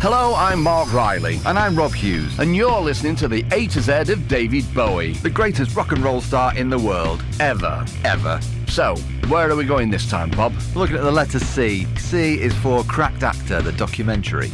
Hello, I'm Mark Riley. And I'm Rob Hughes. And you're listening to the A to Z of David Bowie. The greatest rock and roll star in the world. Ever. Ever. So, where are we going this time, Bob? Looking at the letter C. C is for Cracked Actor, the documentary.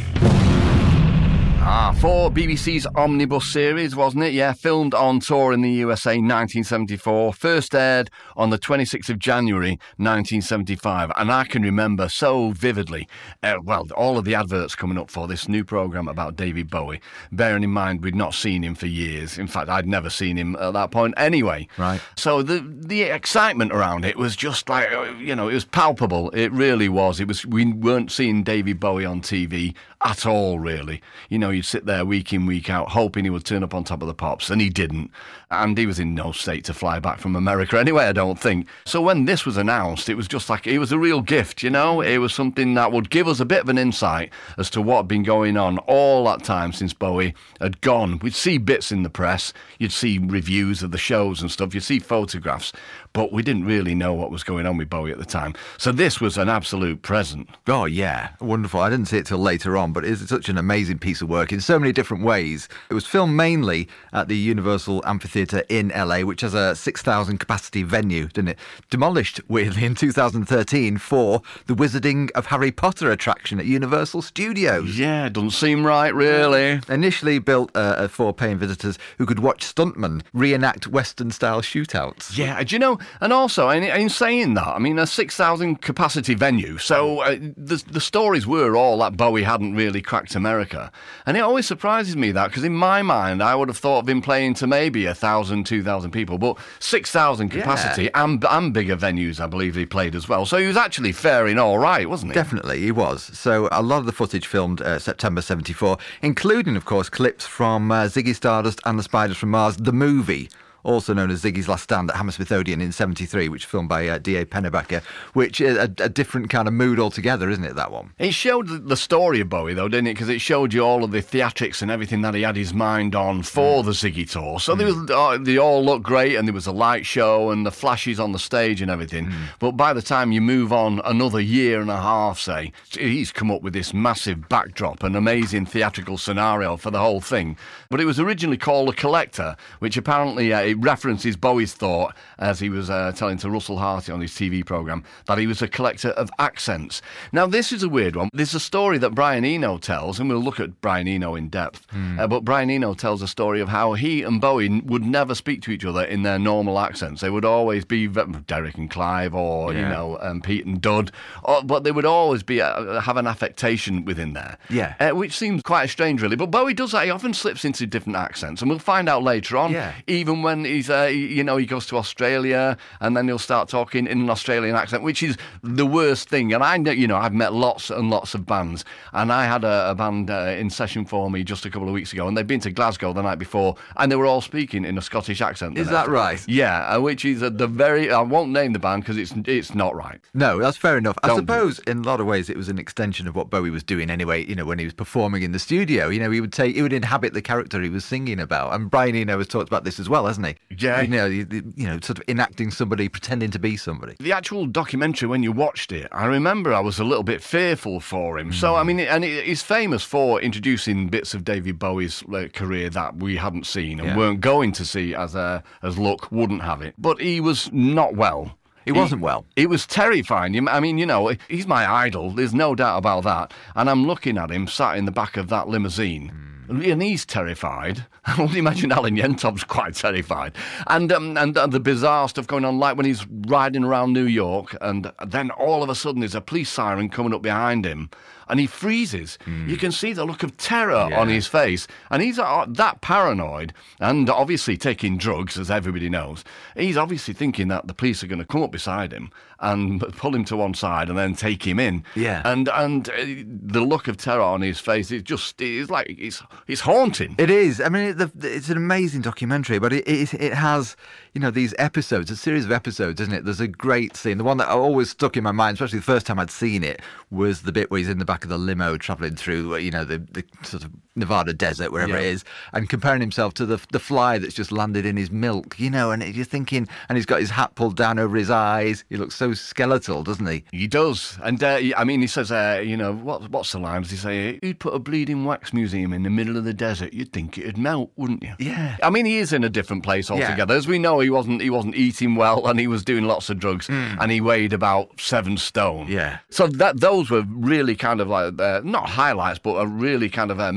Ah, for BBC's Omnibus series, wasn't it? Yeah, filmed on tour in the USA 1974, first aired on the 26th of January 1975. And I can remember so vividly, uh, well, all of the adverts coming up for this new programme about David Bowie, bearing in mind we'd not seen him for years. In fact, I'd never seen him at that point anyway. Right. So the the excitement around it was just like, uh, you know, it was palpable. It really was. It was. We weren't seeing David Bowie on TV at all, really. You know, you'd sit there week in, week out, hoping he would turn up on top of the pops, and he didn't. And he was in no state to fly back from America anyway, I don't think. So when this was announced, it was just like, it was a real gift, you know? It was something that would give us a bit of an insight as to what had been going on all that time since Bowie had gone. We'd see bits in the press, you'd see reviews of the shows and stuff, you'd see photographs, but we didn't really know what was going on with Bowie at the time. So this was an absolute present. Oh, yeah. Wonderful. I didn't see it till later on, but it's such an amazing piece of work in so many different ways. It was filmed mainly at the Universal Amphitheatre in LA, which has a 6,000 capacity venue, didn't it? Demolished, weirdly, in 2013 for the Wizarding of Harry Potter attraction at Universal Studios. Yeah, doesn't seem right, really. Initially built uh, for paying visitors who could watch stuntmen reenact Western style shootouts. Yeah, do you know? And also, in, in saying that, I mean, a 6,000 capacity venue, so uh, the, the stories were all that Bowie hadn't really cracked America. And it always surprises me that, because in my mind, I would have thought of him playing to maybe a 1,000, 2,000 people, but 6,000 capacity Yeah. and, and bigger venues, I believe he played as well. So he was actually faring all right, wasn't he? Definitely, he was. So a lot of the footage filmed uh, September 74, including, of course, clips from uh, Ziggy Stardust and the Spiders from Mars, the movie. Also known as Ziggy's Last Stand at Hammersmith Odeon in 73, which was filmed by uh, D.A. Pennebaker, which is a, a different kind of mood altogether, isn't it, that one? It showed the- story of Bowie, though, didn't it? Because it showed you all of the theatrics and everything that he had his mind on for the Ziggy tour. So there was, uh, they all looked great, and there was a light show and the flashes on the stage and everything. But by the time you move on another year and a half, say, he's come up with this massive backdrop, an amazing theatrical scenario for the whole thing. But it was originally called The Collector, which apparently uh, it references Bowie's thought as he was uh, telling to Russell Harty on his TV programme that he was a collector of accents. Now, this is a weird one. There's a story that Brian Eno tells, and we'll look at Brian Eno in depth. Uh, but Brian Eno tells a story of how he and Bowie would never speak to each other in their normal accents. They would always be Derek and Clive, or you know, um, Pete and Dud, or, but they would always be uh, have an affectation within there. Yeah. uh, which seems quite strange, really. But Bowie does that. He often slips into different accents, and we'll find out later on. Yeah. Even when he's, uh, he- you know, he goes to Australia, and then he'll start talking in an Australian accent, which is the worst thing. And I know, you know, I've met lots and lots of bands, and I had a, a band uh, in session for me just a couple of weeks ago, and they'd been to Glasgow the night before, and they were all speaking in a Scottish accent. Is that right? Yeah, uh, which is at the very. I won't name the band because it's it's not right. No, that's fair enough. I Don't do suppose in a lot of ways it was an extension of what Bowie was doing anyway, you know, when he was performing in the studio. You know, he would take he would inhabit the character he was singing about. And Brian Eno has talked about this as well, hasn't he? Yeah. You know, you, you know, sort of enacting somebody, pretending to be somebody. The actual documentary, when you watched it, I remember I was a little bit fearful for him. So, I mean, and he's famous for introducing bits of David Bowie's uh, career that we hadn't seen and Yeah. weren't going to see as uh, as luck wouldn't have it. But he was not well. He wasn't well. It was terrifying. I mean, you know, he's my idol. There's no doubt about that. And I'm looking at him sat in the back of that limousine. And he's terrified. I would imagine Alan Yentob's quite terrified. And, um, and and the bizarre stuff going on, like when he's riding around New York, and then all of a sudden there's a police siren coming up behind him, and he freezes. You can see the look of terror on his face, and he's uh, that paranoid, and obviously taking drugs, as everybody knows. He's obviously thinking that the police are going to come up beside him and pull him to one side and then take him in. Yeah. And and uh, the look of terror on his face, is just it's like it's it's haunting. It is. I mean, it, the, it's an amazing documentary, but it, it it has you know these episodes, a series of episodes, isn't it? There's a great scene. The one that always stuck in my mind, especially the first time I'd seen it, was the bit where he's in the back of the limo traveling through you know the, the sort of Nevada desert, wherever Yeah. it is, and comparing himself to the the fly that's just landed in his milk. You know, and you're thinking, and he's got his hat pulled down over his eyes. He looks so skeletal, doesn't he? He does, and uh, I mean, he says, uh, you know, what, what's the line? Does he say, "You'd put a bleeding wax museum in the middle of the desert, you'd think it'd melt, wouldn't you?" Yeah. I mean, he is in a different place altogether. As we know, he wasn't he wasn't eating well, and he was doing lots of drugs, and he weighed about seven stone. Yeah. So that those were really kind of like uh, not highlights, but are really kind of uh,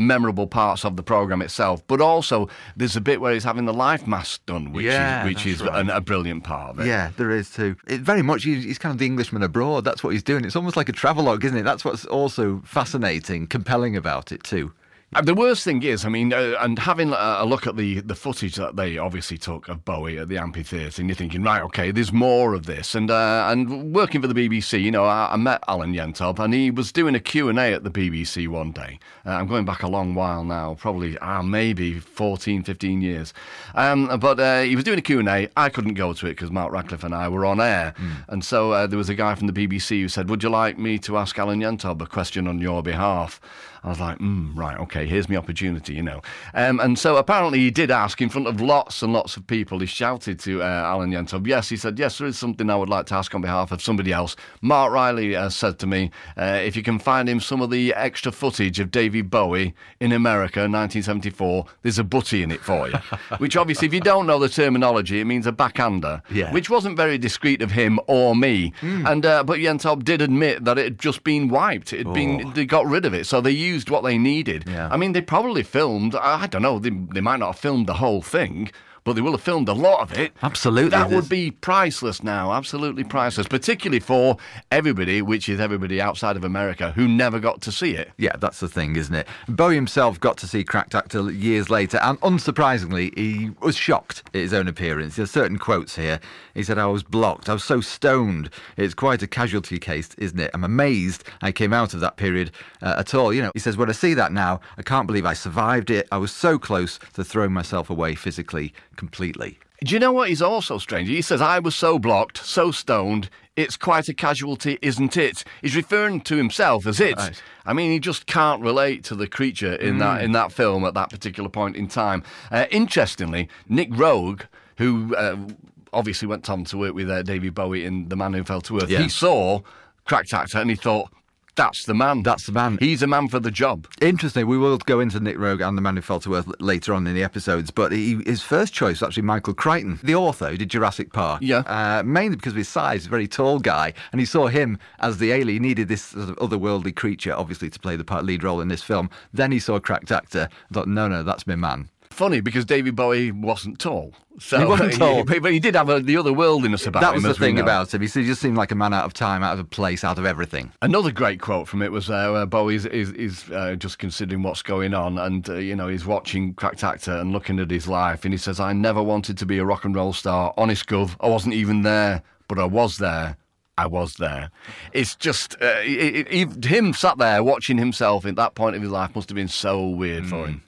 parts of the program itself. But also, there's a bit where he's having the life mask done, which Yeah, is which is right. an, a brilliant part of it. Yeah, there is too. It, very much, he's, he's kind of the Englishman abroad. That's what he's doing. It's almost like a travelogue, isn't it? That's what's also fascinating, compelling about it too. And the worst thing is, I mean, uh, and having a, a look at the, the footage that they obviously took of Bowie at the amphitheatre, and you're thinking, right, okay, there's more of this. And uh, and working for the BBC, you know, I, I met Alan Yentob, and he was doing a Q&A at the BBC one day. Uh, I'm going back a long while now, probably ah, maybe 14, 15 years. Um, but uh, he was doing a Q&A. I couldn't go to it because Mark Radcliffe and I were on air. And so uh, there was a guy from the BBC who said, would you like me to ask Alan Yentob a question on your behalf? I was like, mm, right, okay, here's my opportunity, you know. Um, and so apparently he did ask in front of lots and lots of people. He shouted to uh, Alan Yentob, yes, he said, yes, there is something I would like to ask on behalf of somebody else. Mark Riley uh, said to me, uh, if you can find him some of the extra footage of David Bowie in America, 1974, there's a butty in it for you. Which obviously, if you don't know the terminology, it means a backhander, Yeah. which wasn't very discreet of him or me. And uh, But Yentob did admit that it had just been wiped. It had been, they got rid of it. So they used what they needed. Yeah. I mean, they probably filmed, I don't know, they, they might not have filmed the whole thing, but they will have filmed a lot of it. Absolutely, That would be priceless now, absolutely priceless, particularly for everybody, which is everybody outside of America, who never got to see it. Yeah, that's the thing, isn't it? Bowie himself got to see Cracked Actor years later, and unsurprisingly, he was shocked at his own appearance. There's certain quotes here. He said, I was blocked. I was so stoned. It's quite a casualty case, isn't it? I'm amazed I came out of that period uh, at all. You know, he says, when I see that now, I can't believe I survived it. I was so close to throwing myself away physically, completely. Do you know what is also strange? He says, I was so blocked, so stoned, it's quite a casualty, isn't it? He's referring to himself as it. Right. I mean, he just can't relate to the creature in that in that film at that particular point in time. Uh, interestingly, Nick Roeg, who uh, obviously went on to work with uh, David Bowie in The Man Who Fell to Earth, Yeah. he saw Cracked Actor and he thought, that's the man. That's the man. He's a man for the job. Interesting. We will go into Nick Roeg and the Man Who Fell to Earth later on in the episodes, but he, his first choice was actually Michael Crichton, the author who did Jurassic Park. Yeah. Uh, mainly because of his size, he's a very tall guy, and he saw him as the alien. He needed this sort of otherworldly creature, obviously, to play the part, lead role in this film. Then he saw a cracked actor and thought, no, no, that's my man. Funny because David Bowie wasn't tall. So He wasn't tall. but but he did have a, the otherworldliness about that him. That was the thing about him. He just seemed like a man out of time, out of a place, out of everything. Another great quote from it was uh, Bowie is, is, is uh, just considering what's going on, and uh, you know he's watching Cracked Actor and looking at his life, and he says, "I never wanted to be a rock and roll star. Honest gov, I wasn't even there, but I was there." I was there. It's just uh, it, it, him sat there watching himself in that point of his life must have been so weird for him.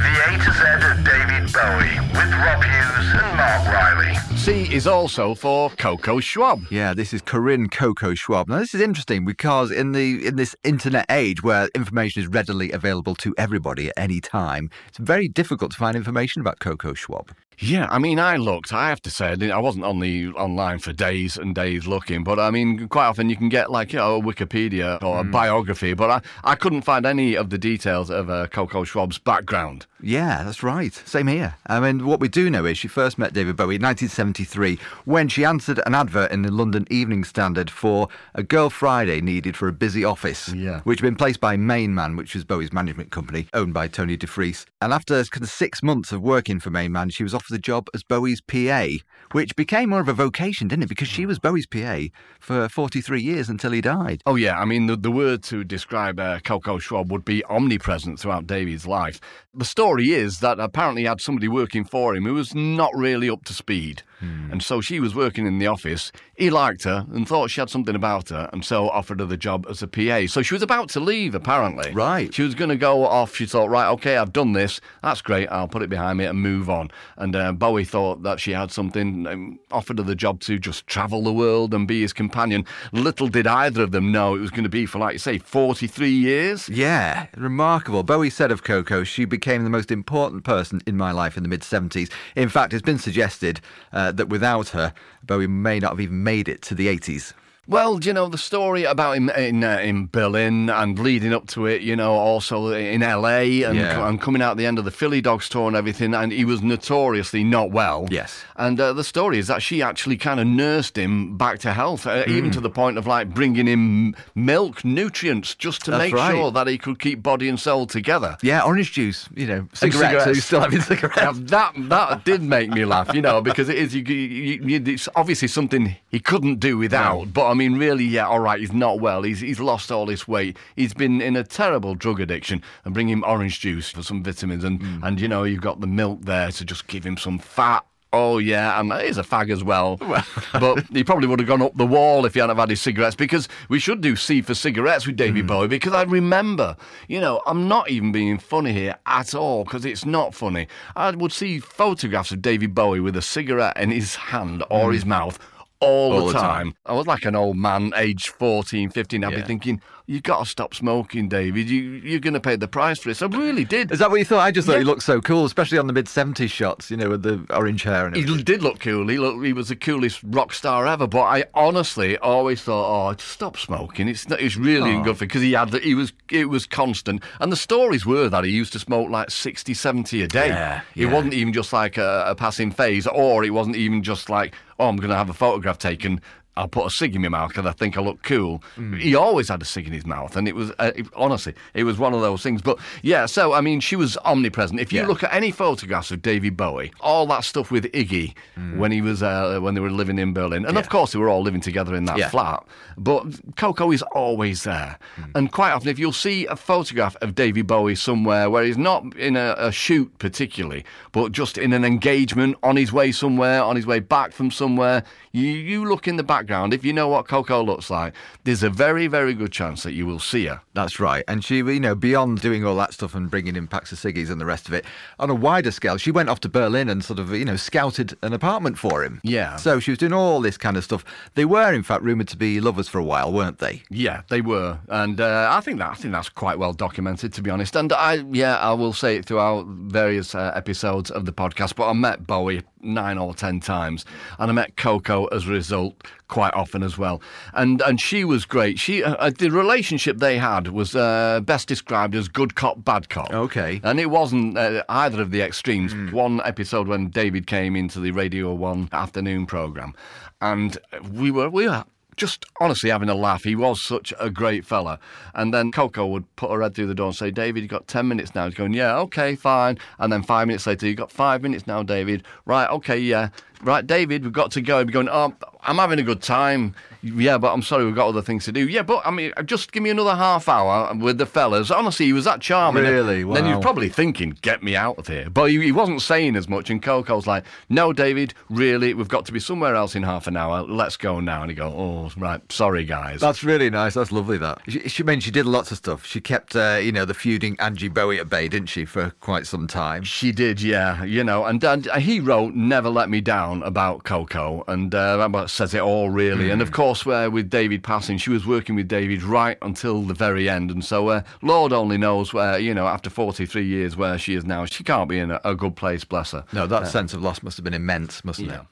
The A to Z of David Bowie with Rob Hughes and Mark Riley. C is also for Coco Schwab. Yeah, this is Corinne Coco Schwab. Now, this is interesting because in the in this internet age where information is readily available to everybody at any time, it's very difficult to find information about Coco Schwab. Yeah, I mean, I looked. I have to say, I I wasn't on the online for days and days looking, but I mean, quite often you can get like you know a Wikipedia or a biography, but I, I couldn't find any of the details of uh, Coco Schwab's background. Yeah, that's right. Same here. I mean, what we do know is she first met David Bowie in 1973 when she answered an advert in the London Evening Standard for a Girl Friday needed for a busy office, Yeah. which had been placed by MainMan, which was Bowie's management company, owned by Tony DeFries. And after six months of working for MainMan, she was offered the job as Bowie's PA, which became more of a vocation, didn't it? Because she was Bowie's PA for 43 years until he died. Oh yeah, I mean the, the word to describe uh, Coco Schwab would be omnipresent throughout David's life. The story is that apparently he had somebody working for him who was not really up to speed, and so she was working in the office. He liked her and thought she had something about her, and so offered her the job as a PA. So she was about to leave. Apparently, Right. She was going to go off. She thought, right, okay, I've done this. That's great. I'll put it behind me and move on. And uh, Bowie thought that she had something. Um, offered her the job to just travel the world and be his companion. Little did either of them know it was going to be for, like you say, 43 years. Yeah, remarkable. Bowie said of Coco, she became the most important person in my life in the mid 70s. In fact, it's been suggested uh, Uh, that without her, Bowie may not have even made it to the 80s. Well, do you know the story about him in uh, in Berlin and leading up to it. You know, also in LA and, Yeah. and coming out the end of the Philly Dogs tour and everything. And he was notoriously not well. Yes. And uh, the story is that she actually kind of nursed him back to health, uh, Hmm. even to the point of like bringing him milk, nutrients, just to That's make right. sure that he could keep body and soul together. Yeah, orange juice, you know, cigarettes. Who's still having Now, cigarettes? that that did make me laugh, you know, because it is you, you, you, it's obviously something he couldn't do without. But I mean, really, yeah, all right, he's not well. He's he's lost all his weight. He's been in a terrible drug addiction, and bring him orange juice for some vitamins, and hmm. and you know, you've got the milk there to just give him some fat. Oh yeah, and he's a fag as well. but he probably would have gone up the wall if he hadn't had his cigarettes. Because we should do C for cigarettes with David hmm. Bowie. Because I remember, you know, I'm not even being funny here at all. Because it's not funny. I would see photographs of David Bowie with a cigarette in his hand or hmm. his mouth. All, All the, the time. time. I was like an old man, age 14, 15. I'd be thinking, you got to stop smoking, David. You, you're going to pay the price for this. I really did. Is that what you thought? I just thought Yeah. he looked so cool, especially on the mid 70s shots, you know, with the orange hair and He did look cool. He looked, he was the coolest rock star ever. But I honestly always thought, oh, just stop smoking. It's not, it's really Oh. good for because he had that he was it was constant. And the stories were that he used to smoke like 60, 70 a day. Yeah, It wasn't even just like a, a passing phase, or it wasn't even just like, oh, I'm going to have a photograph taken. I'll put a cig in my mouth because I think I look cool. Mm. He always had a cig in his mouth, and it was uh, it- honestly, it was one of those things. But yeah, so I mean, she was omnipresent. If you Yeah. look at any photographs of David Bowie, all that stuff with Iggy when he was uh, when they were living in Berlin, and of Mm. Course they were all living together in that Yeah. flat. But Coco is always there, Mm. and quite often, if you'll see a photograph of David Bowie somewhere where he's not in a, a shoot particularly, but just in an engagement on his way somewhere, on his way back from somewhere, you you look in the background. If you know what Coco looks like, there's a very very good chance that you will see her. That's right. And she, you know, beyond doing all that stuff and bringing in packs of ciggies and the rest of it, on a wider scale, she went off to Berlin and sort of, you know, scouted an apartment for him. Yeah. So she was doing all this kind of stuff. They were, in fact, rumoured to be lovers for a while, weren't they? Yeah, they were, and uh, I think that I think that's quite well documented, to be honest. And I, yeah, I will say it throughout various uh, episodes of the podcast. But I met Bowie nine or ten times, and I met Coco as a result quite often as well. And and she was great. She uh, uh, the relationship they had was uh, best described as good cop, bad cop. Okay. And it wasn't uh, either of the extremes. One episode when David came into the Radio 1 afternoon programme, and we were, we were just honestly having a laugh. He was such a great fella. And then Coco would put her head through the door and say, David, you've got 10 minutes now. He's going, yeah, okay, fine. And then five minutes later, you've got five minutes now, David. Right, okay, yeah. Right, David, we've got to go. He'd be going, oh, I'm having a good time. Yeah, but I'm sorry, we've got other things to do. Yeah, but I mean, just give me another half hour with the fellas. Honestly, he was that charming. Really? Then you're probably thinking, get me out of here. But he, he wasn't saying as much. And Coco's like, no, David, really, we've got to be somewhere else in half an hour. Let's go now. And he go, oh, right, sorry, guys. That's really nice. That's lovely. That she, she she did lots of stuff. She kept, uh, you know, the feuding Angie Bowie at bay, didn't she, for quite some time? She did, yeah. You know, and, and he wrote "Never Let Me Down" about Coco, and uh, that about says it all, really. And of course, uh, with David passing, she was working with David right until the very end, and so uh, Lord only knows where, you know, after 43 years, where she is now. She can't be in a, a good place, bless her. No, that sense of loss must have been immense, mustn't Yeah. it?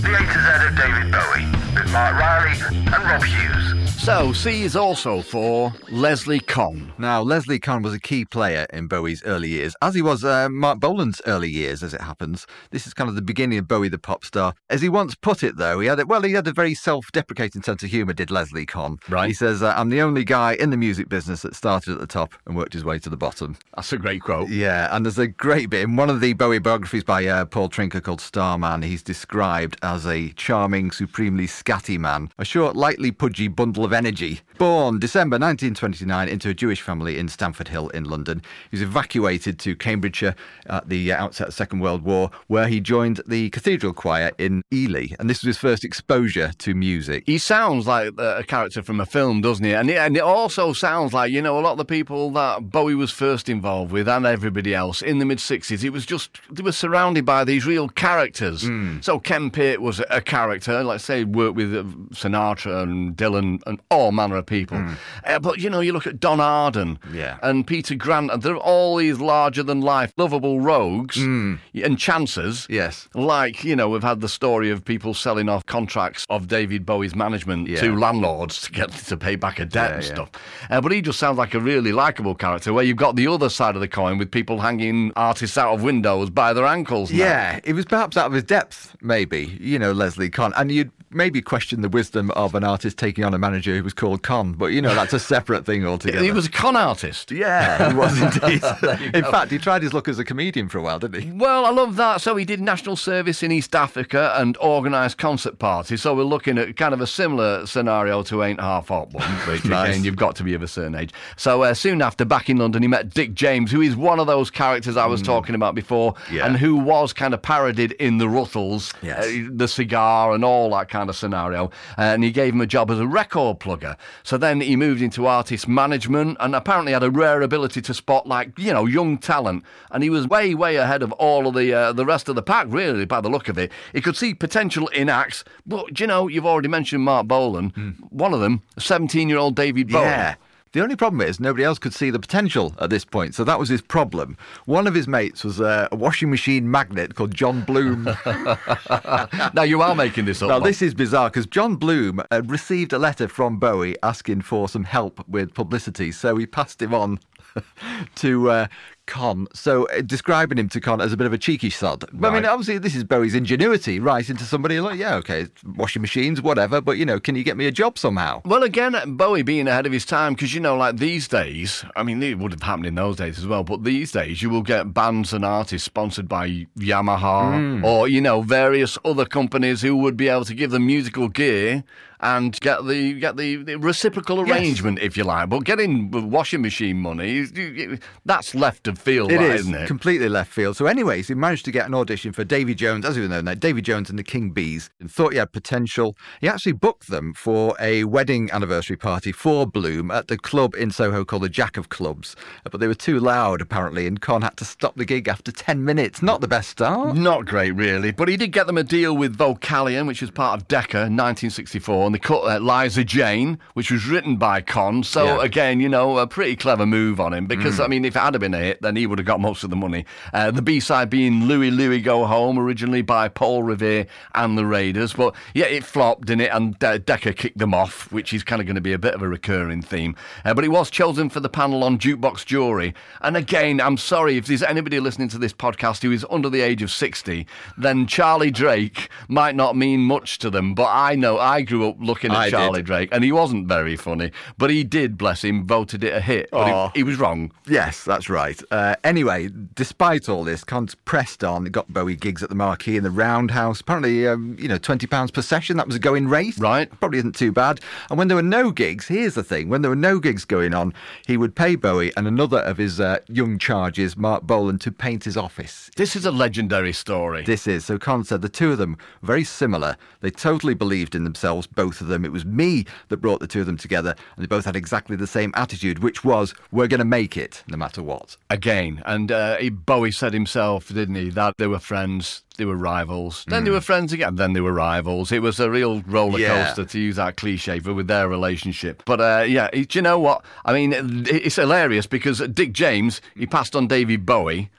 The A to Z of David Bowie with Mark Riley and Rob Hughes. So, C is also for Leslie Conn. Now, Leslie Conn was a key player in Bowie's early years, as he was uh, Marc Bolan's early years, as it happens. This is kind of the beginning of Bowie the pop star. As he once put it, though, he had it, well, he had a very self-deprecating sense of humour, did Leslie Conn. Right. He says, uh, "I'm the only guy in the music business that started at the top and worked his way to the bottom." That's a great quote. Yeah, and there's a great bit in one of the Bowie biographies by uh, Paul Trynka called Starman. He's described as a charming, supremely scatty man, a short, lightly pudgy bundle of energy. Born December 1929 into a Jewish family in Stamford Hill in London, he was evacuated to Cambridgeshire at the uh, outset of the Second World War, where he joined the cathedral choir in Ely, and this was his first exposure to music. He sounds like a character from a film, doesn't he? And it, and it also sounds like, you know, a lot of the people that Bowie was first involved with and everybody else in the mid 60s, it was just, they were surrounded by these real characters. Hmm. So Ken Pitt was a character, let's say, worked with uh, Sinatra and Dylan and all manner of people. Uh, but, you know, you look at Don Arden. Yeah. and Peter Grant, and they're all these larger than life, lovable rogues and chancers. Yes. Like, you know, we've had the story of people selling off contracts of David Bowie's management Yeah. to landlords to get to pay back a debt Yeah, and stuff. Uh, but he just sounds like a really likable character where you've got the other side of the coin with people hanging artists out of windows by their ankles. now. Yeah, it was perhaps out of his depth, maybe, you know, Leslie Conn. And you'd maybe question the wisdom of an artist taking on a manager who was called Con, but, you know, that's a separate thing altogether. He was a con artist. Yeah, he was indeed. In go. fact, he tried his luck as a comedian for a while, didn't he? Well, I love that. So he did national service in East Africa and organised concert parties. So we're looking at kind of a similar scenario to Ain't Half Hot Mum, which Nice. again, you've got to be of a certain age. So uh, soon after, back in London, he met Dick James, who is one of those characters I was talking about before, Mm. Yeah. and who was kind of parodied in the Ruttles, Yes. uh, the cigar, and all that kind of scenario. And he gave him a job as a record plugger. So then he moved into artist management, and apparently had a rare ability to spot like you know young talent. And he was way, way ahead of all of the uh, the rest of the pack, really, by the look of it. He could see potential in acts, but you know, you've already mentioned Marc Bolan. One of them, 17 year old David Bowie. Yeah. The only problem is nobody else could see the potential at this point, so that was his problem. One of his mates was uh, a washing machine magnet called John Bloom. now you are making this up. Now, this is bizarre because John Bloom uh, received a letter from Bowie asking for some help with publicity, so he passed him on to uh, Con. So, uh, describing him to Con as a bit of a cheeky sod. But, I mean, obviously, this is Bowie's ingenuity, right? Into somebody like, yeah, okay, washing machines, whatever, but, you know, can you get me a job somehow? Well, again, Bowie being ahead of his time, because you know, like these days, I mean, it would have happened in those days as well, but these days you will get bands and artists sponsored by Yamaha or, you know, various other companies who would be able to give them musical gear and get the get the, the reciprocal Yes. arrangement, if you like. But getting washing machine money, that's left of field, It is isn't it? completely left field. So, anyways, he managed to get an audition for Davy Jones, as we know now, Davy Jones and the King Bees, and thought he had potential. He actually booked them for a wedding anniversary party for Bloom at the club in Soho called the Jack of Clubs, but they were too loud apparently, and Con had to stop the gig after ten minutes. Not the best start. Not great, really. But he did get them a deal with Vocalion, which was part of Decca in 1964, and they cut uh, Liza Jane, which was written by Con. So, Yeah. again, you know, a pretty clever move on him because, I mean, if it had been a hit, then he would have got most of the money. Uh, the B side being Louie Louie Go Home, originally by Paul Revere and the Raiders. But yeah, it flopped, didn't it? And uh, Decca kicked them off, which is kind of going to be a bit of a recurring theme. Uh, but it was chosen for the panel on Jukebox Jury. And again, I'm sorry if there's anybody listening to this podcast who is under the age of 60, then Charlie Drake might not mean much to them. But I know I grew up looking at I did. Charlie Drake, and he wasn't very funny. But he did, bless him, voted it a hit. But Aw. he, he was wrong. Yes, that's right. Uh, anyway, despite all this, Con's pressed on. He got Bowie gigs at the Marquee and the Roundhouse. Apparently, um, you know, twenty pounds per session. That was a going rate. Right. Probably isn't too bad. And when there were no gigs, here's the thing: when there were no gigs going on, he would pay Bowie and another of his uh, young charges, Marc Bolan, to paint his office. This is a legendary story. This is so. Con said the two of them very similar. They totally believed in themselves, both of them. It was me that brought the two of them together, and they both had exactly the same attitude, which was, "We're going to make it, no matter what." Again. And uh, he, Bowie said himself, didn't he, that they were friends, they were rivals, then they were friends again, then they were rivals. It was a real roller Yeah. coaster, to use that cliche, for with their relationship. But uh, yeah, do you know what? I mean, it- it's hilarious because Dick James, he passed on David Bowie.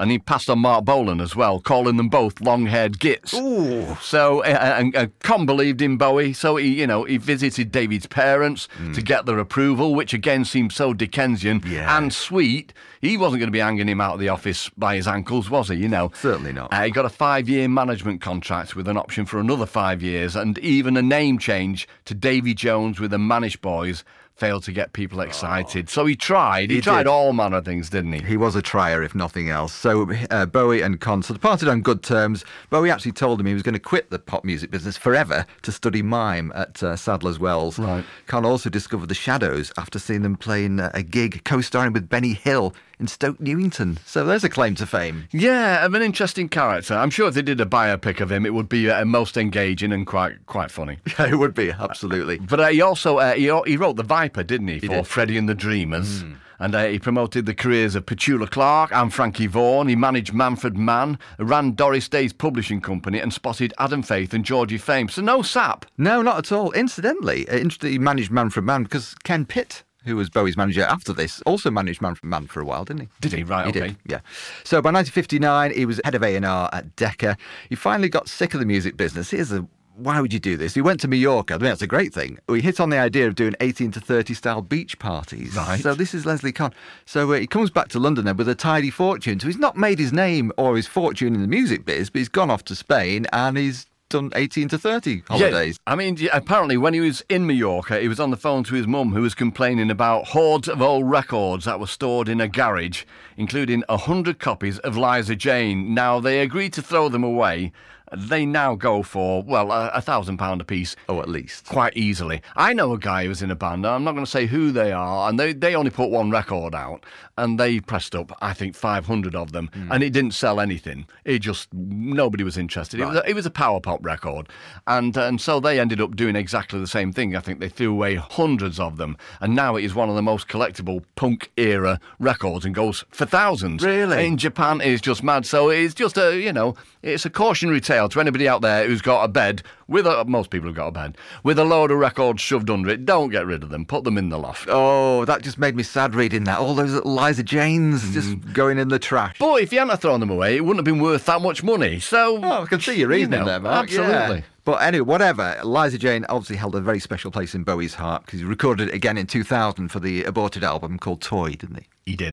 And he passed on Marc Bolan as well, calling them both long-haired gits. Ooh. So, and, and Con believed in Bowie, so he, you know, he visited David's parents to get their approval, which again seemed so Dickensian Yeah. and sweet. He wasn't going to be hanging him out of the office by his ankles, was he? You know, Certainly not. Uh, he got a five-year management contract with an option for another five years, and even a name change to Davy Jones with the Manish Boys failed to get people excited. So he tried. He, He tried did. all manner of things, didn't he? He was a trier, if nothing else. So uh, Bowie and Con so they parted on good terms. Bowie actually told him he was going to quit the pop music business forever to study mime at uh, Sadler's Wells. Right. Con also discovered the Shadows after seeing them playing uh, a gig co-starring with Benny Hill in Stoke Newington. So there's a claim to fame. Yeah, of an interesting character. I'm sure if they did a biopic of him, it would be uh, most engaging and quite quite funny. Yeah, it would be absolutely. But uh, he also uh, he, he wrote the Viper, didn't he, for did. Freddie and the Dreamers. And uh, he promoted the careers of Petula Clark and Frankie Vaughan. He managed Manfred Mann, ran Doris Day's publishing company, and spotted Adam Faith and Georgie Fame. So no sap. No, not at all. Incidentally, uh, he managed Manfred Mann because Ken Pitt, who was Bowie's manager after this, also managed Manfred Mann for a while, didn't he? Did he? Right, He okay. did, yeah. So by 1959, he was head of A&R at Decca. He finally got sick of the music business. Here's a why would you do this? He went to Mallorca. I mean, that's a great thing. We hit on the idea of doing 18 to 30 style beach parties. Right. So this is Leslie Conn. So uh, he comes back to London then with a tidy fortune. So he's not made his name or his fortune in the music biz, but he's gone off to Spain and he's done 18 to 30 holidays. Yeah, I mean, apparently, when he was in Mallorca, he was on the phone to his mum, who was complaining about hordes of old records that were stored in a garage, including a hundred copies of Liza Jane. Now they agreed to throw them away. They now go for well a, thousand pound a piece. Oh, at least. Quite easily. I know a guy who's in a band. I'm not going to say who they are, and they, they only put one record out, and they pressed up I think 500 of them, Hmm. and it didn't sell anything. It just nobody was interested. It was a, it was a power pop record, and and so they ended up doing exactly the same thing. I think they threw away hundreds of them, and now it is one of the most collectible punk era records, and goes for thousands. Really? in Japan is just mad. So it's just a you know it's a cautionary tale to anybody out there who's got a bed with a, most people have got a bed with a load of records shoved under it. Don't get rid of them. Put them in the loft. Oh, that just made me sad reading that. All those little Liza Janes mm. just going in the trash. But if you hadn't thrown them away, it wouldn't have been worth that much money. So Oh, I can see your reasoning know, there, Mark. yeah. Absolutely. But anyway, whatever. Liza Jane obviously held a very special place in Bowie's heart because he recorded it again in 2000 for the aborted album called Toy, didn't he? He did.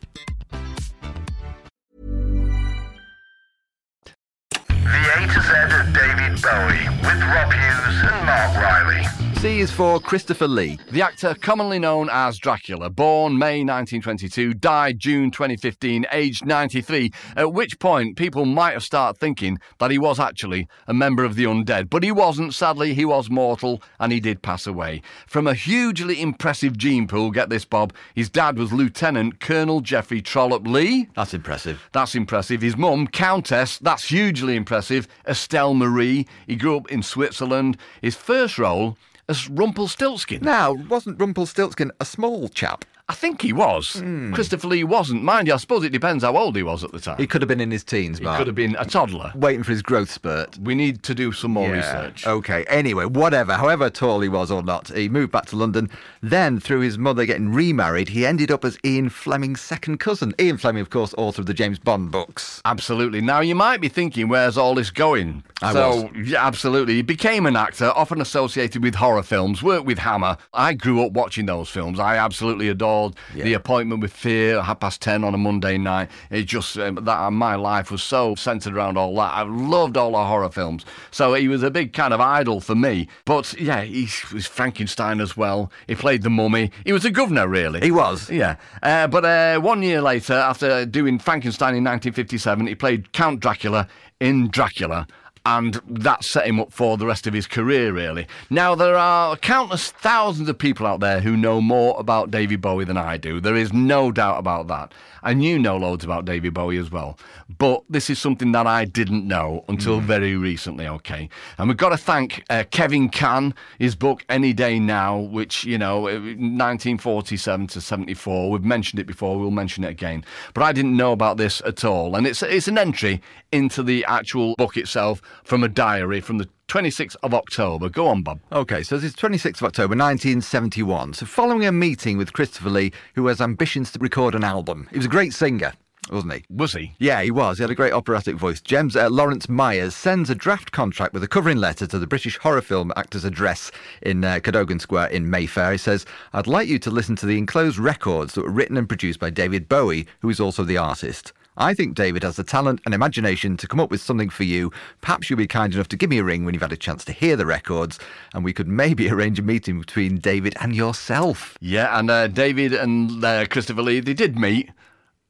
The A to Z of David Bowie with Rob Hughes and Mark Riley. C is for Christopher Lee. The actor, commonly known as Dracula, born May 1922, died June 2015, aged 93, at which point people might have started thinking that he was actually a member of the undead. But he wasn't, sadly, he was mortal and he did pass away. From a hugely impressive gene pool, get this, Bob, his dad was Lieutenant Colonel Geoffrey Trollope Lee. That's impressive. That's impressive. His mum, Countess, that's hugely impressive. Estelle Marie. He grew up in Switzerland. His first role as Rumpelstiltskin. Now, wasn't Rumpelstiltskin a small chap? I think he was. Hmm. Christopher Lee wasn't. Mind you, I suppose it depends how old he was at the time. He could have been in his teens, He could have been a toddler. Waiting for his growth spurt. We need to do some more Yeah. research. Okay, anyway, whatever, however tall he was or not, he moved back to London. Then, through his mother getting remarried, he ended up as Ian Fleming's second cousin. Ian Fleming, of course, author of the James Bond books. Absolutely. Now, you might be thinking, where's all this going? I so, was. yeah, absolutely. He became an actor, often associated with horror films, worked with Hammer. I grew up watching those films. I absolutely adored The Appointment with Fear, at half past 10 on a Monday night. It just, um, that my life was so centered around all that. I loved all the horror films. So, he was a big kind of idol for me. But, yeah, he was Frankenstein as well. He played the mummy. He was a governor, really. He was. Yeah. Uh, but uh, one year later, after doing Frankenstein in 1957, he played Count Dracula in Dracula. And that set him up for the rest of his career, really. Now, there are countless thousands of people out there who know more about David Bowie than I do. There is no doubt about that. And knew know loads about David Bowie as well. But this is something that I didn't know until very recently, okay? And we've got to thank uh, Kevin Cann, his book Any Day Now, which, you know, 1947 to 74. We've mentioned it before, we'll mention it again. But I didn't know about this at all. And it's, it's an entry into the actual book itself from a diary from the 26th of October. Go on, Bob. Okay, so this is 26th of October 1971. So, following a meeting with Christopher Lee, who has ambitions to record an album, he was a great singer, wasn't he? Was he? Yeah, he was. He had a great operatic voice. James uh, Lawrence Myers sends a draft contract with a covering letter to the British Horror Film Actors Address in uh, Cadogan Square in Mayfair. He says, I'd like you to listen to the enclosed records that were written and produced by David Bowie, who is also the artist. I think David has the talent and imagination to come up with something for you. Perhaps you'll be kind enough to give me a ring when you've had a chance to hear the records, and we could maybe arrange a meeting between David and yourself. Yeah, and uh, David and uh, Christopher Lee, they did meet.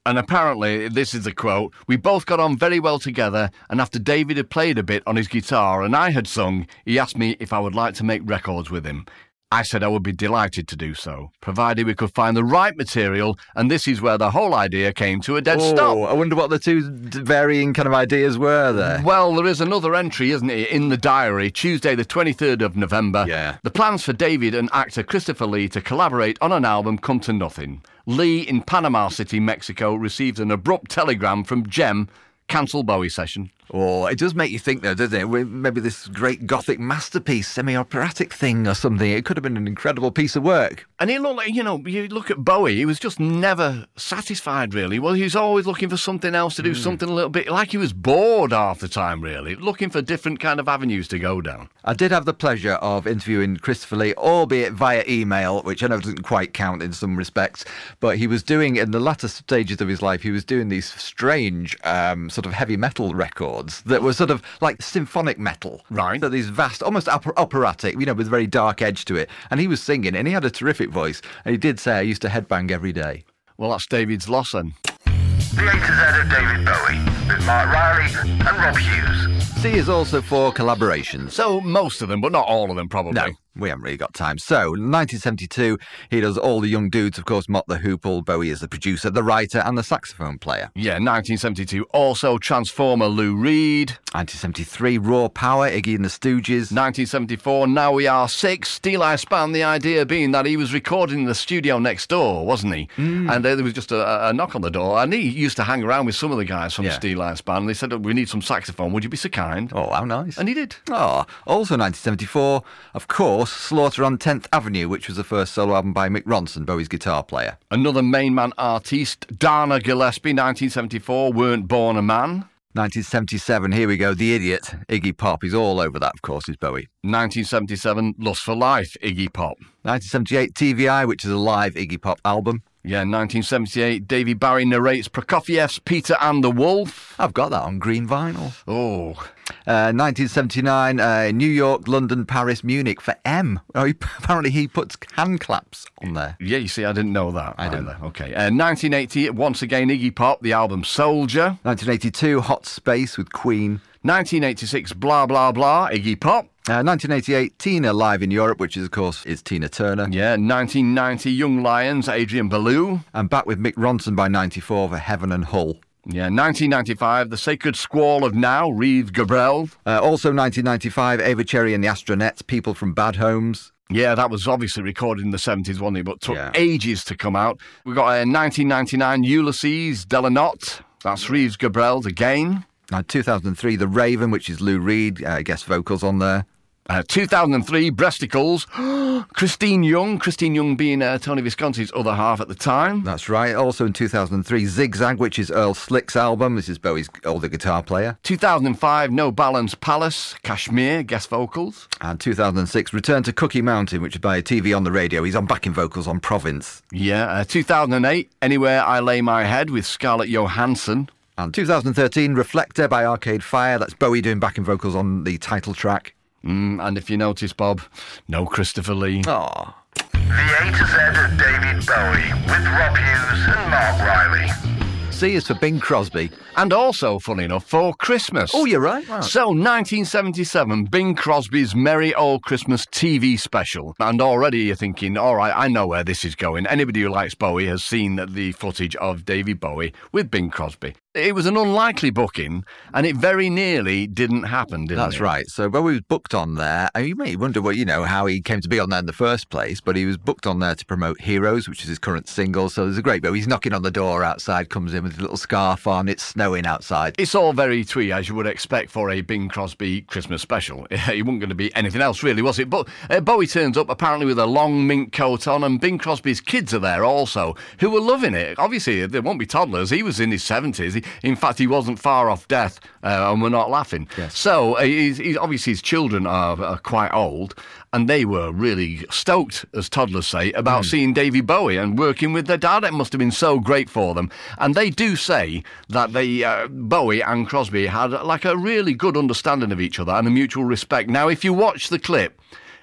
And apparently, this is a quote We both got on very well together, and after David had played a bit on his guitar and I had sung, he asked me if I would like to make records with him. I said I would be delighted to do so, provided we could find the right material, and this is where the whole idea came to a dead Oh, stop. I wonder what the two varying kind of ideas were there. Well, there is another entry, isn't it, in the diary, Tuesday, the 23rd of November. Yeah. The plans for David and actor Christopher Lee to collaborate on an album come to nothing. Lee in Panama City, Mexico, received an abrupt telegram from Gem, cancel Bowie session. Oh, it does make you think, though, doesn't it? Maybe this great gothic masterpiece, semi operatic thing or something. It could have been an incredible piece of work. And he looked like, you know, you look at Bowie, he was just never satisfied, really. Well, he was always looking for something else to do, something a little bit like he was bored half the time, really, looking for different kind of avenues to go down. I did have the pleasure of interviewing Christopher Lee, albeit via email, which I know doesn't quite count in some respects. But he was doing, in the latter stages of his life, he was doing these strange um, sort of heavy metal records that were sort of like symphonic metal. Right. So these vast, almost oper- operatic, you know, with a very dark edge to it. And he was singing, and he had a terrific voice. And he did say, I used to headbang every day. Well, that's David's loss then. The A to Z of David Bowie with Mark Riley and Rob Hughes. C is also for collaborations. So most of them, but not all of them, probably. No, we haven't really got time. So, 1972, he does all the young dudes, of course, Mott the Hoople. Bowie is the producer, the writer, and the saxophone player. Yeah, 1972. Also, Transformer Lou Reed. 1973, Raw Power, Iggy and the Stooges. 1974, Now We Are Six. Steeleye Span, the idea being that he was recording in the studio next door, wasn't he? Mm. And uh, there was just a, a knock on the door. And he used to hang around with some of the guys from Yeah. Steeleye Span. And they said, "Oh, We need some saxophone. Would you be so kind? Oh, how nice. And he did. Oh, also 1974, of course, Slaughter on 10th Avenue, which was the first solo album by Mick Ronson, Bowie's guitar player. Another main man artiste, Dana Gillespie, 1974, Weren't Born a Man. 1977, here we go, The Idiot, Iggy Pop. He's all over that, of course, is Bowie. 1977, Lust for Life, Iggy Pop. 1978, TV Eye, which is a live Iggy Pop album. Yeah, 1978, Davy Barry narrates Prokofiev's Peter and the Wolf. I've got that on green vinyl. Oh, Uh, 1979, uh, New York, London, Paris, Munich for M. Oh, he, apparently he puts hand claps on there. yeah, you see, I didn't know that. I didn't. either. Okay. Uh, 1980, once again, Iggy Pop, the album Soldier. 1982, Hot Space with Queen. 1986, Blah Blah Blah, Iggy Pop. Uh, 1988, Tina live in Europe, which is, of course, is Tina Turner. Yeah, 1990, Young Lions, Adrian Belew. And back with Mick Ronson by 94 for Heaven and Hull. Yeah, 1995, The Sacred Squall of Now, Reeves Gabrels. Uh, also 1995, Ava Cherry and the Astronettes, People from Bad Homes. Yeah, that was obviously recorded in the 70s, wasn't it? But took Yeah. ages to come out. We got a 1999 Ulysses, Della Notte. That's Reeves Gabrels again. Now, 2003, The Raven, which is Lou Reed, uh, guest vocals on there. Uh, 2003, Breasticles. Kristeen Young. Kristeen Young being uh, Tony Visconti's other half at the time. That's right. Also in 2003, Zigzag, which is Earl Slick's album. This is Bowie's older guitar player. 2005, No Balance Palace. Kashmir, guest vocals. And 2006, Return to Cookie Mountain, which is by TV on the radio. He's on backing vocals on Province. Yeah. Uh, 2008, Anywhere I Lay My Head with Scarlett Johansson. And 2013, Reflector by Arcade Fire. That's Bowie doing backing vocals on the title track. Mm, and if you notice, Bob, no Christopher Lee. Oh. The A to Z of David Bowie with Rob Hughes and Mark Riley. C is for Bing Crosby. And also, funny enough, for Christmas. Oh, you're right. Wow. So, 1977, Bing Crosby's Merry Old Christmas TV special. And already you're thinking, all right, I know where this is going. Anybody who likes Bowie has seen the footage of David Bowie with Bing Crosby. It was an unlikely booking, and it very nearly didn't happen, didn't That's it? right. So Bowie was booked on there. And you may wonder, what you know, how he came to be on there in the first place, but he was booked on there to promote Heroes, which is his current single. So there's a great bit. He's knocking on the door outside, comes in with his little scarf on. It's snowing outside. It's all very twee, as you would expect for a Bing Crosby Christmas special. It wasn't going to be anything else, really, was it? But uh, Bowie turns up apparently with a long mink coat on, and Bing Crosby's kids are there also, who were loving it. Obviously, they won't be toddlers. He was in his 70s. He, in fact, he wasn't far off death, uh, and we're not laughing. So, uh, he's, he's, obviously, his children are, are quite old, and they were really stoked, as toddlers say, about seeing Davy Bowie and working with their dad. It must have been so great for them. And they do say that they, uh, Bowie and Crosby had like a really good understanding of each other and a mutual respect. Now, if you watch the clip,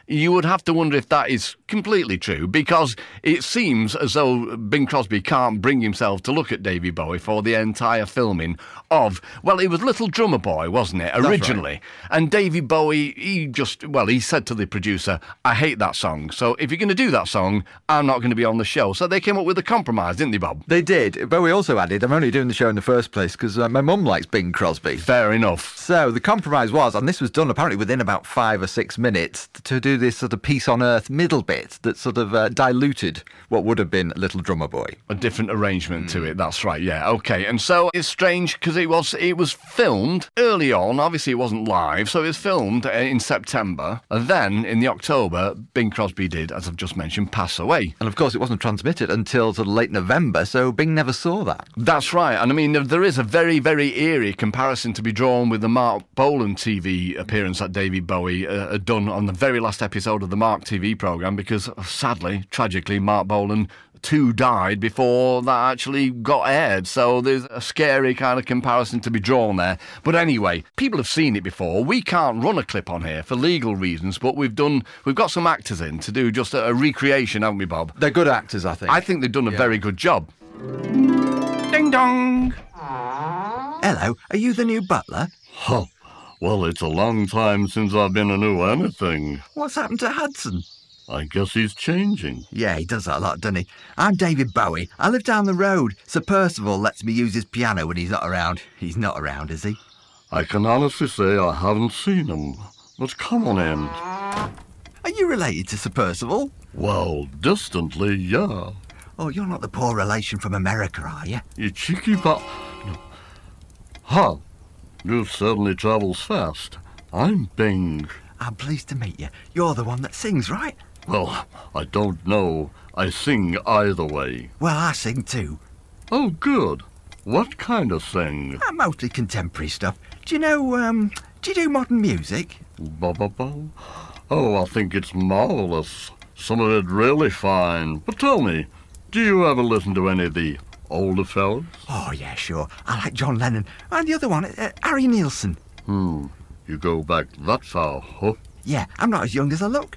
you would have to wonder if that is completely true because it seems as though Bing Crosby can't bring himself to look at Davy Bowie for the entire filming of, well, it was Little Drummer Boy, wasn't it, originally? And Davy Bowie, he just, well, he said to the producer, I hate that song. So if you're going to do that song, I'm not going to be on the show. So they came up with a compromise, didn't they, Bob? They did. Bowie also added, I'm only doing the show in the first place because uh, my mum likes Bing Crosby. Fair enough. So the compromise was, and this was done apparently within about five or six minutes, to do this sort of peace on earth middle bit that sort of uh, diluted what would have been Little Drummer Boy. a different arrangement to it. That's right. Yeah. Okay. And so it's strange because it was it was filmed early on. Obviously, it wasn't live, so it was filmed uh, in September. And then in the October, Bing Crosby did, as I've just mentioned, pass away. And of course, it wasn't transmitted until sort of late November, so Bing never saw that. That's right. And I mean, there- is a very, very eerie comparison to be drawn with the Marc Bolan TV appearance that David Bowie uh, had done on the very last episode of the Marc TV programme because, uh, sadly, tragically, Marc Bolan too died before that actually got aired. So there's a scary kind of comparison to be drawn there. But anyway, people have seen it before. We can't run a clip on here for legal reasons, but we've done, we've got some actors in to do just a, a recreation, haven't we, Bob? They're good actors, I think. I think they've done a very good job. Ding dong! Hello, are you the new butler? Huh. Well, it's a long time since I've been a new anything. What's happened to Hudson? I guess he's changing. Yeah, he does that a lot, doesn't he? I'm David Bowie. I live down the road. Sir Percival lets me use his piano when he's not around. He's not around, is he? I can honestly say I haven't seen him. But come on in. Are you related to Sir Percival? Well, distantly, yeah. Oh, you're not the poor relation from America, are you? You cheeky but. Huh. You certainly travels fast. I'm Bing. I'm pleased to meet you. You're the one that sings, right? Well, I don't know. I sing either way. Well, I sing too. Oh, good. What kind of thing? Uh, mostly contemporary stuff. Do you know, um, do you do modern music? Ba ba ba. Oh, I think it's marvelous. Some of it really fine. But tell me, do you ever listen to any of the older fellas? Oh, yeah, sure. I like John Lennon. And the other one, uh, Harry Nilsson. Hmm. You go back that far, huh? Yeah, I'm not as young as I look.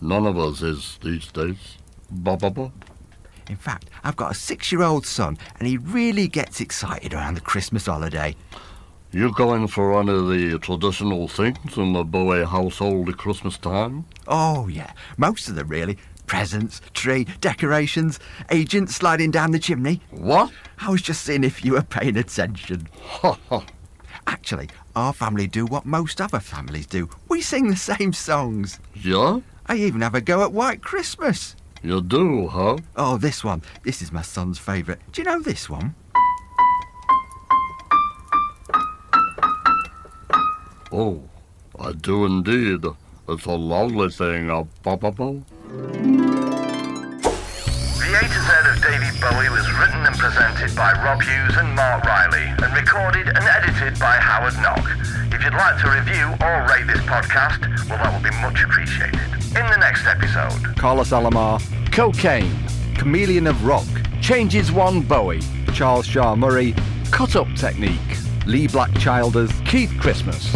None of us is these days. Ba ba ba. In fact, I've got a six year old son, and he really gets excited around the Christmas holiday. You going for any of the traditional things in the Bowie household at Christmas time? Oh, yeah, most of them really. Presents, tree, decorations, agents sliding down the chimney. What? I was just seeing if you were paying attention. Ha ha. Actually, our family do what most other families do. We sing the same songs. Yeah? I even have a go at White Christmas. You do, huh? Oh, this one. This is my son's favourite. Do you know this one? Oh, I do indeed. It's a lovely thing. Uh, pop, pop, pop. The A to Z of David Bowie was written and presented by Rob Hughes and Mark Riley and recorded and edited by Howard Knock. If you'd like to review or rate this podcast, well, that would be much appreciated. In the next episode, Carlos Alomar, Cocaine. Chameleon of Rock, Changes One Bowie. Charles Shaar Murray, Cut Up Technique. Leee Black Childers, Keith Christmas.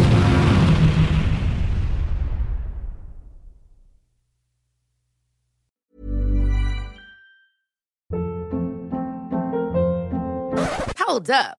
Hold up.